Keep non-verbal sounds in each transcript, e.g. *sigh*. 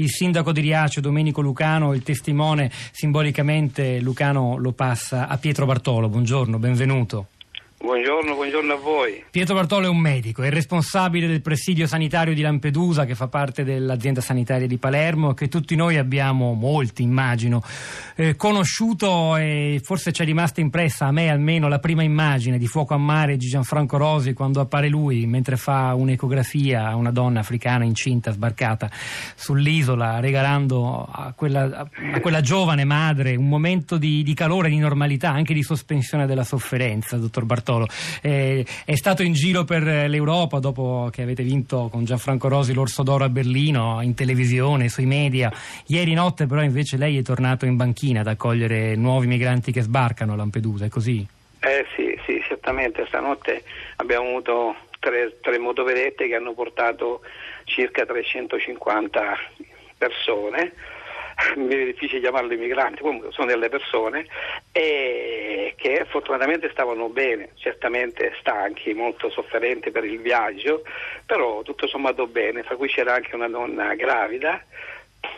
Il sindaco di Riace, Domenico Lucano, il testimone simbolicamente Lucano lo passa a Pietro Bartolo. Buongiorno, benvenuto. Buongiorno, buongiorno, a voi. Pietro Bartolo è un medico, è responsabile del presidio sanitario di Lampedusa che fa parte dell'azienda sanitaria di Palermo che tutti noi abbiamo, molti immagino, eh, conosciuto e forse ci è rimasta impressa, a me almeno, la prima immagine di Fuoco a Mare di Gianfranco Rosi quando appare lui mentre fa un'ecografia a una donna africana incinta sbarcata sull'isola regalando a quella, a quella giovane madre un momento di, di calore, di normalità, anche di sospensione della sofferenza, dottor Bartolo. Bartolo. Eh, è stato in giro per l'Europa dopo che avete vinto con Gianfranco Rosi l'Orso d'Oro a Berlino, in televisione, sui media. Ieri notte però invece lei è tornato in banchina ad accogliere nuovi migranti che sbarcano a Lampedusa, è così? Eh sì, sì, certamente. Stanotte abbiamo avuto tre, tre motovedette che hanno portato circa 350 persone *laughs* mi è difficile chiamarli migranti, comunque sono delle persone e che fortunatamente stavano bene, certamente stanchi, molto sofferenti per il viaggio, però tutto sommato bene, fra cui c'era anche una donna gravida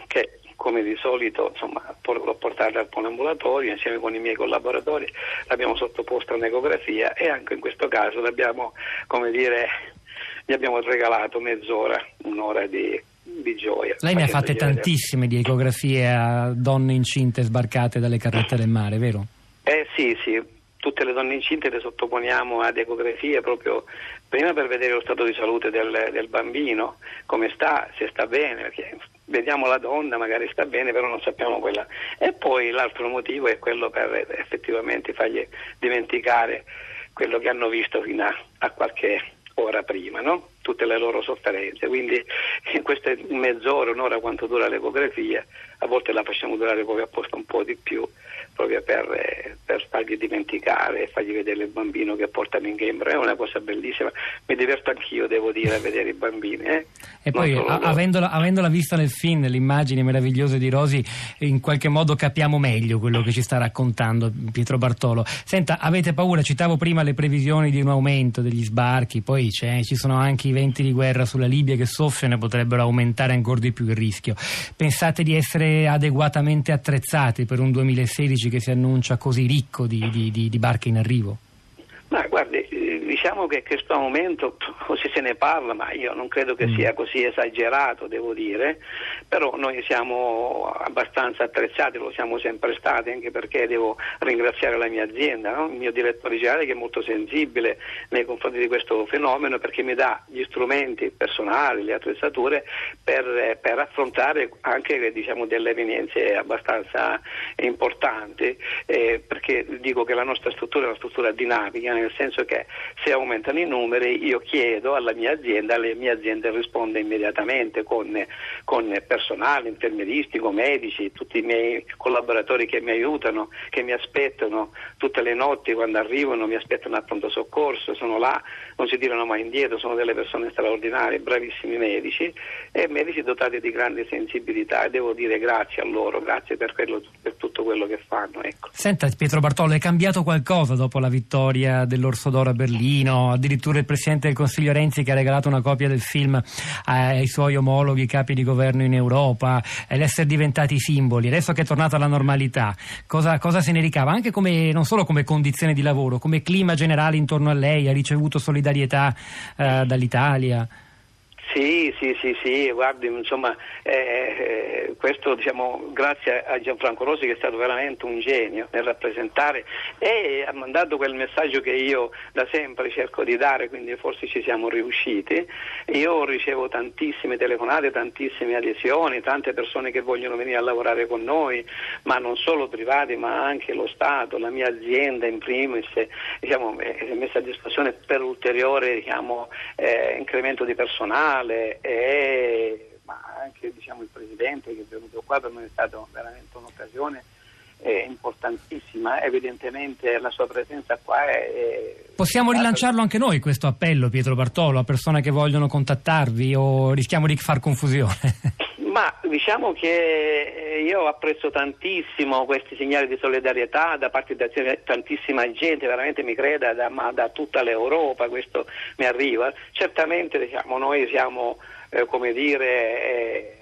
che come di solito insomma, l'ho portata al poliambulatorio insieme con i miei collaboratori, l'abbiamo sottoposta a un'ecografia e anche in questo caso l'abbiamo, come dire, gli abbiamo regalato mezz'ora, un'ora di di gioia. Lei ne ha fatte tantissime di ecografie a donne incinte sbarcate dalle carrette del mare, vero? Eh sì, sì. Tutte le donne incinte le sottoponiamo ad ecografie proprio prima per vedere lo stato di salute del, del bambino, come sta, se sta bene, perché vediamo la donna, magari sta bene, però non sappiamo quella. E poi l'altro motivo è quello per effettivamente fargli dimenticare quello che hanno visto fino a, a qualche ora prima, no? tutte le loro sofferenze. Quindi in queste mezz'ora, un'ora quanto dura l'ecografia, a volte la facciamo durare proprio apposta un po' di più, proprio per, per fargli dimenticare e fargli vedere il bambino che portano in gambre. È una cosa bellissima, mi diverto anch'io, devo dire, a vedere i bambini. Eh? E poi, avendola, avendola, vista nel film, le immagini meravigliose di Rosi, in qualche modo capiamo meglio quello che ci sta raccontando Pietro Bartolo. Senta, avete paura? Citavo prima le previsioni di un aumento degli sbarchi, poi ci sono anche i venti di guerra sulla Libia che soffiano e potrebbero aumentare ancora di più il rischio. Pensate di essere adeguatamente attrezzati per un 2016 che si annuncia così ricco di, di, di, di barche in arrivo? Ma guardi, diciamo che questo aumento, così *laughs* se ne parla, ma io non credo che mm. sia così esagerato, devo dire, però noi siamo abbastanza attrezzati, lo siamo sempre stati, anche perché devo ringraziare la mia azienda, no? il mio direttore generale che è molto sensibile nei confronti di questo fenomeno perché mi dà gli strumenti personali, le attrezzature per, per affrontare anche diciamo, delle evenienze abbastanza importanti, eh, perché dico che la nostra struttura è una struttura dinamica, nel senso che se aumentano i numeri io chiedo alla mia azienda, la mia azienda risponde immediatamente con, con personale, infermieristico, medici, tutti i miei collaboratori che mi aiutano, che mi aspettano tutte le notti quando arrivano, mi aspettano a pronto soccorso, sono là, non si tirano mai indietro, sono delle persone straordinarie, bravissimi medici e medici dotati di grande sensibilità e devo dire grazie a loro, grazie per, quello, per tutto quello che fanno. Ecco. Senta Pietro Bartolo, è cambiato qualcosa dopo la vittoria dell'Orso d'Oro a Berlino? Addirittura il Presidente del Consiglio Renzi che ha regalato una copia del film ai suoi omologhi capi di governo in Europa, l'essere diventati simboli, adesso che è tornata alla normalità, cosa, cosa se ne ricava? Anche come, non solo come condizione di lavoro, come clima generale intorno a lei, ha ricevuto solidarietà eh, dall'Italia? Sì, sì, sì, sì, guardi, insomma, eh, eh, questo diciamo grazie a Gianfranco Rosi che è stato veramente un genio nel rappresentare e ha mandato quel messaggio che io da sempre cerco di dare, quindi forse ci siamo riusciti. Io ricevo tantissime telefonate, tantissime adesioni, tante persone che vogliono venire a lavorare con noi, ma non solo privati, ma anche lo Stato, la mia azienda in primis, diciamo, è messa a disposizione per ulteriore diciamo, eh, incremento di personale nazionale e ma anche diciamo, il Presidente che è venuto qua per noi è stata veramente un'occasione eh, importantissima, evidentemente la sua presenza qua è... Possiamo rilanciarlo anche noi questo appello Pietro Bartolo a persone che vogliono contattarvi o rischiamo di far confusione? *laughs* Ma diciamo che io apprezzo tantissimo questi segnali di solidarietà da parte di tantissima gente, veramente mi creda, da, da tutta l'Europa questo mi arriva. Certamente diciamo, noi siamo, eh, come dire, eh,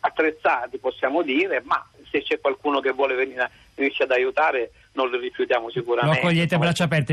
attrezzati, possiamo dire, ma se c'è qualcuno che vuole venire, venirci ad aiutare non lo rifiutiamo sicuramente. Lo accogliete a braccia aperte.